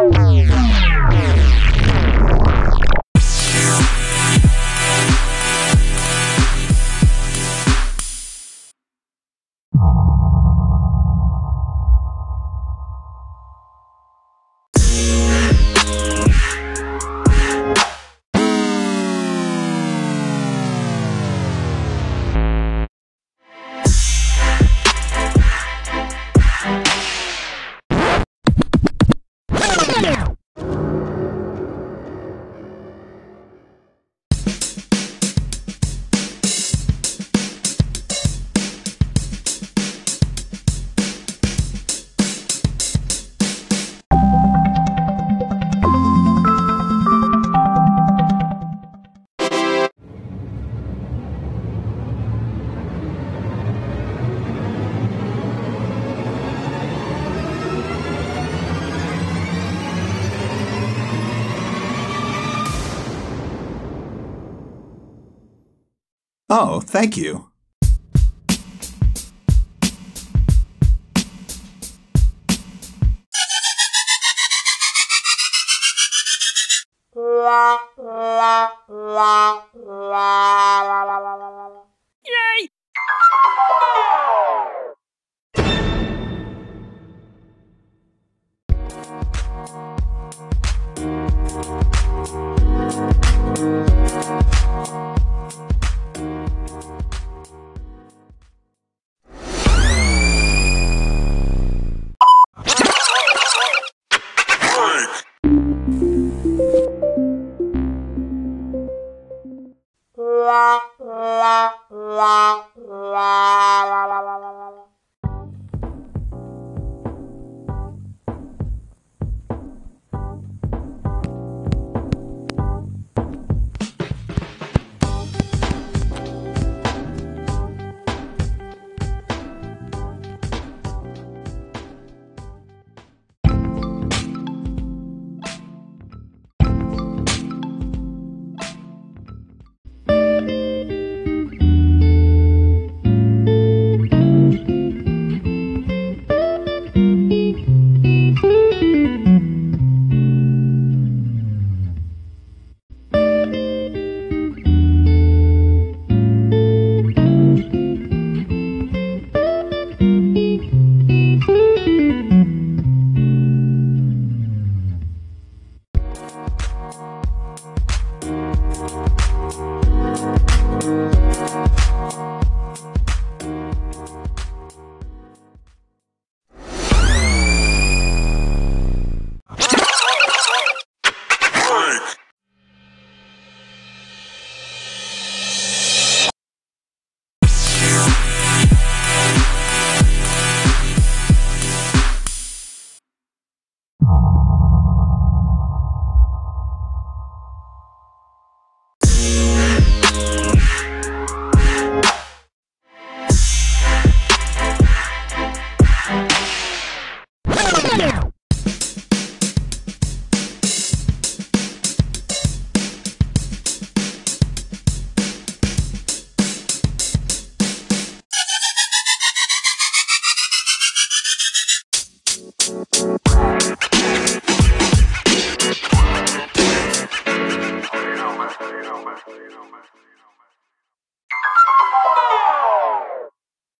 Wow. Oh, thank you. Yay! La la la la la la. la